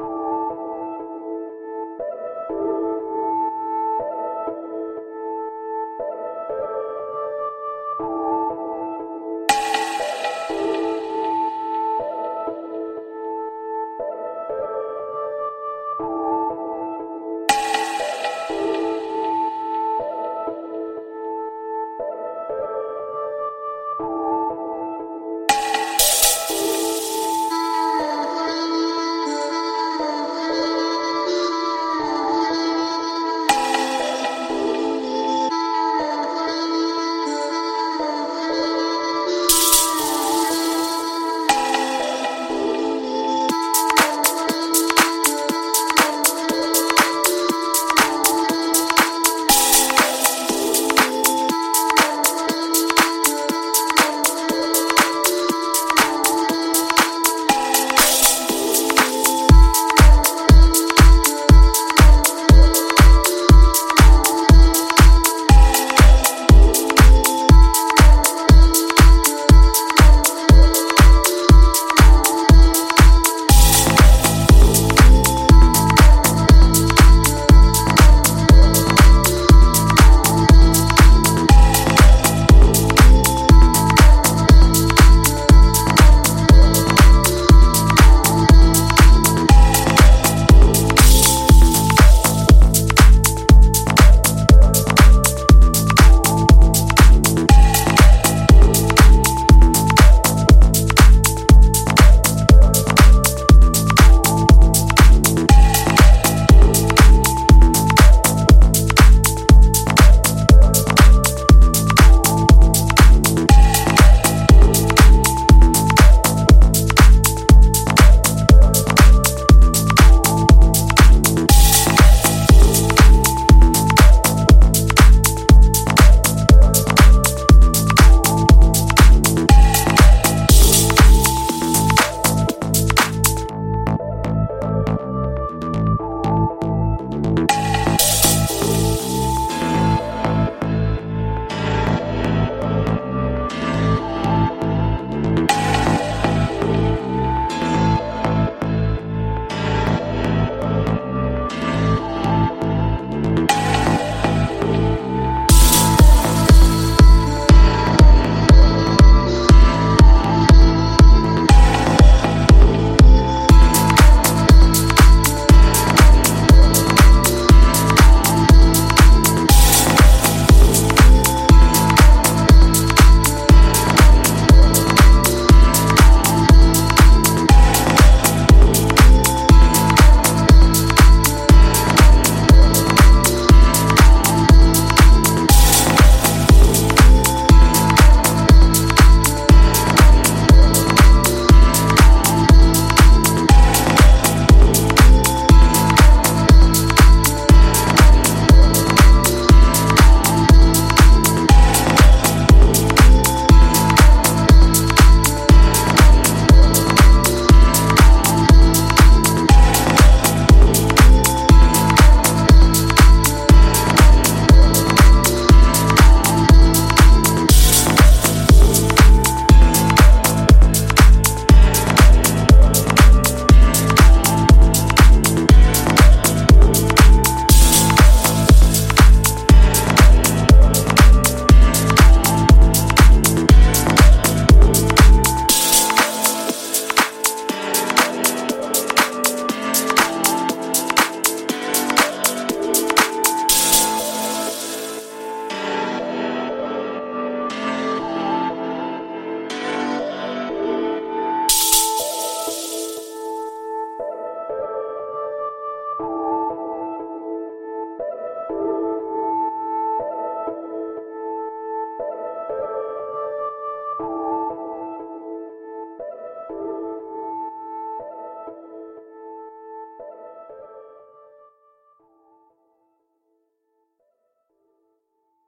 you